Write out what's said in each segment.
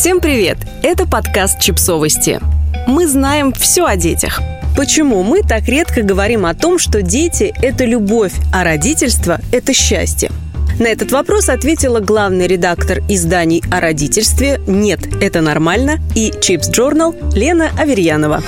Всем привет! Это подкаст «Чипсовости». Мы знаем все о детях. Почему мы так редко говорим о том, что дети – это любовь, а родительство – это счастье? На этот вопрос ответила главный редактор изданий о родительстве «Нет, это нормально» и «Чипс Journal Лена Аверьянова.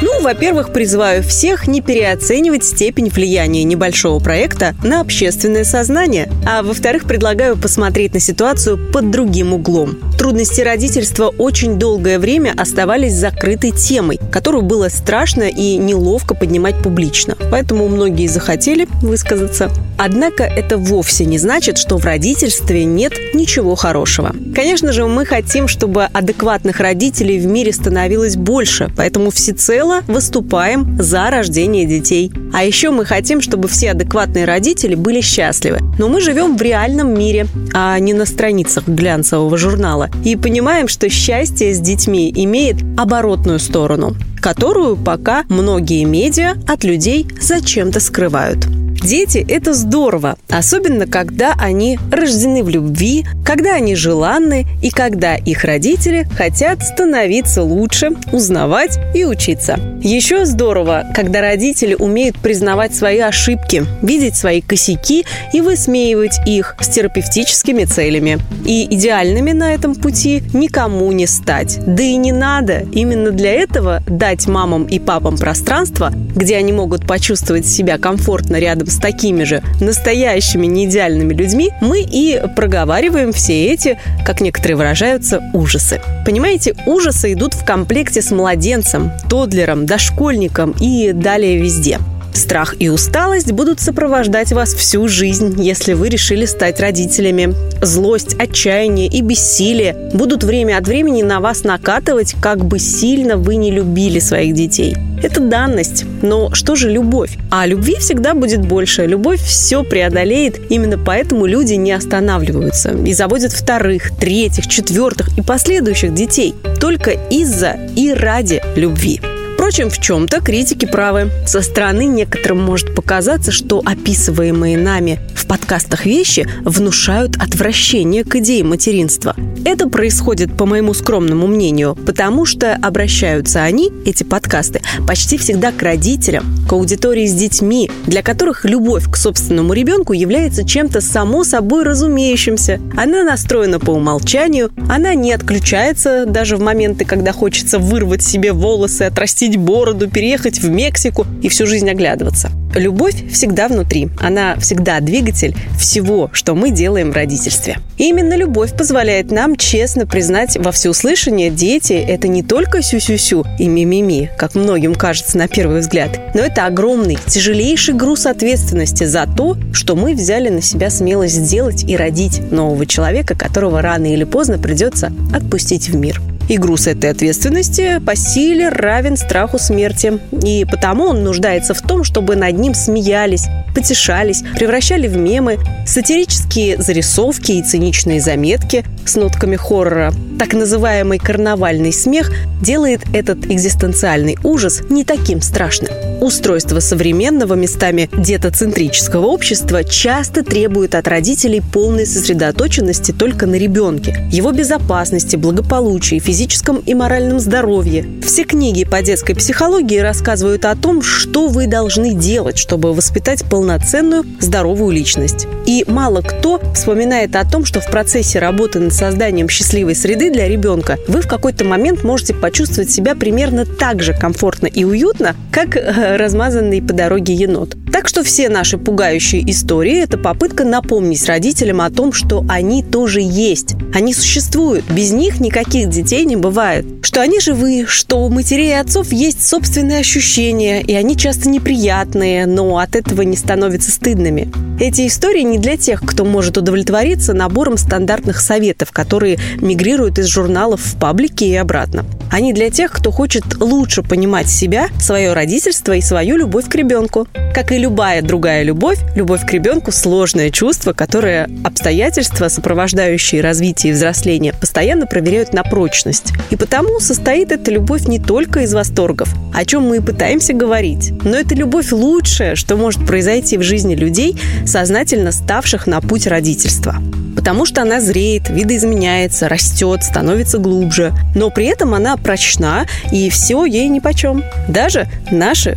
Ну, во-первых, призываю всех не переоценивать степень влияния небольшого проекта на общественное сознание. А во-вторых, предлагаю посмотреть на ситуацию под другим углом. Трудности родительства очень долгое время оставались закрытой темой, которую было страшно и неловко поднимать публично. Поэтому многие захотели высказаться. Однако это вовсе не значит, что в родительстве нет ничего хорошего. Конечно же, мы хотим, чтобы адекватных родителей в мире становилось больше, поэтому всецело выступаем за рождение детей. А еще мы хотим, чтобы все адекватные родители были счастливы. Но мы живем в реальном мире, а не на страницах глянцевого журнала. И понимаем, что счастье с детьми имеет оборотную сторону, которую пока многие медиа от людей зачем-то скрывают. Дети – это здорово, особенно когда они рождены в любви, когда они желанны и когда их родители хотят становиться лучше, узнавать и учиться. Еще здорово, когда родители умеют признавать свои ошибки, видеть свои косяки и высмеивать их с терапевтическими целями. И идеальными на этом пути никому не стать. Да и не надо. Именно для этого дать мамам и папам пространство, где они могут почувствовать себя комфортно рядом с такими же настоящими неидеальными людьми, мы и проговариваем все эти, как некоторые выражаются, ужасы. Понимаете, ужасы идут в комплекте с младенцем, тодлером, дошкольником и далее везде. Страх и усталость будут сопровождать вас всю жизнь, если вы решили стать родителями. Злость, отчаяние и бессилие будут время от времени на вас накатывать, как бы сильно вы не любили своих детей. Это данность. Но что же любовь? А любви всегда будет больше. Любовь все преодолеет. Именно поэтому люди не останавливаются и заводят вторых, третьих, четвертых и последующих детей. Только из-за и ради любви. Впрочем, в чем-то критики правы. Со стороны некоторым может показаться, что описываемые нами в подкастах вещи внушают отвращение к идее материнства. Это происходит, по моему скромному мнению, потому что обращаются они, эти подкасты, почти всегда к родителям, к аудитории с детьми, для которых любовь к собственному ребенку является чем-то само собой разумеющимся. Она настроена по умолчанию, она не отключается даже в моменты, когда хочется вырвать себе волосы, отрастить бороду, переехать в Мексику и всю жизнь оглядываться. Любовь всегда внутри. Она всегда двигатель всего, что мы делаем в родительстве. И именно любовь позволяет нам честно признать во всеуслышание, дети – это не только сю-сю-сю и ми-ми-ми, как многим кажется на первый взгляд, но это огромный, тяжелейший груз ответственности за то, что мы взяли на себя смелость сделать и родить нового человека, которого рано или поздно придется отпустить в мир. И груз этой ответственности по силе равен страху смерти. И потому он нуждается в том, чтобы над ним смеялись, потешались, превращали в мемы, сатирические зарисовки и циничные заметки с нотками хоррора. Так называемый карнавальный смех делает этот экзистенциальный ужас не таким страшным. Устройство современного местами детоцентрического общества часто требует от родителей полной сосредоточенности только на ребенке, его безопасности, благополучии, физическом и моральном здоровье. Все книги по детской психологии рассказывают о том, что вы должны делать, чтобы воспитать полноценную, здоровую личность. И мало кто вспоминает о том, что в процессе работы над созданием счастливой среды для ребенка вы в какой-то момент можете почувствовать себя примерно так же комфортно и уютно, как э, размазанный по дороге енот. Так что все наши пугающие истории – это попытка напомнить родителям о том, что они тоже есть. Они существуют. Без них никаких детей не бывает. Что они живы, что у матерей и отцов есть собственные ощущения, и они часто неприятные, но от этого не становятся стыдными. Эти истории не для тех, кто может удовлетвориться набором стандартных советов, которые мигрируют из журналов в паблики и обратно. Они для тех, кто хочет лучше понимать себя, свое родительство и свою любовь к ребенку. Как и любая другая любовь, любовь к ребенку – сложное чувство, которое обстоятельства, сопровождающие развитие и взросление, постоянно проверяют на прочность. И потому состоит эта любовь не только из восторгов, о чем мы и пытаемся говорить, но это любовь лучшее, что может произойти в жизни людей, сознательно ставших на путь родительства потому что она зреет, видоизменяется, растет, становится глубже. Но при этом она прочна, и все ей нипочем. Даже наши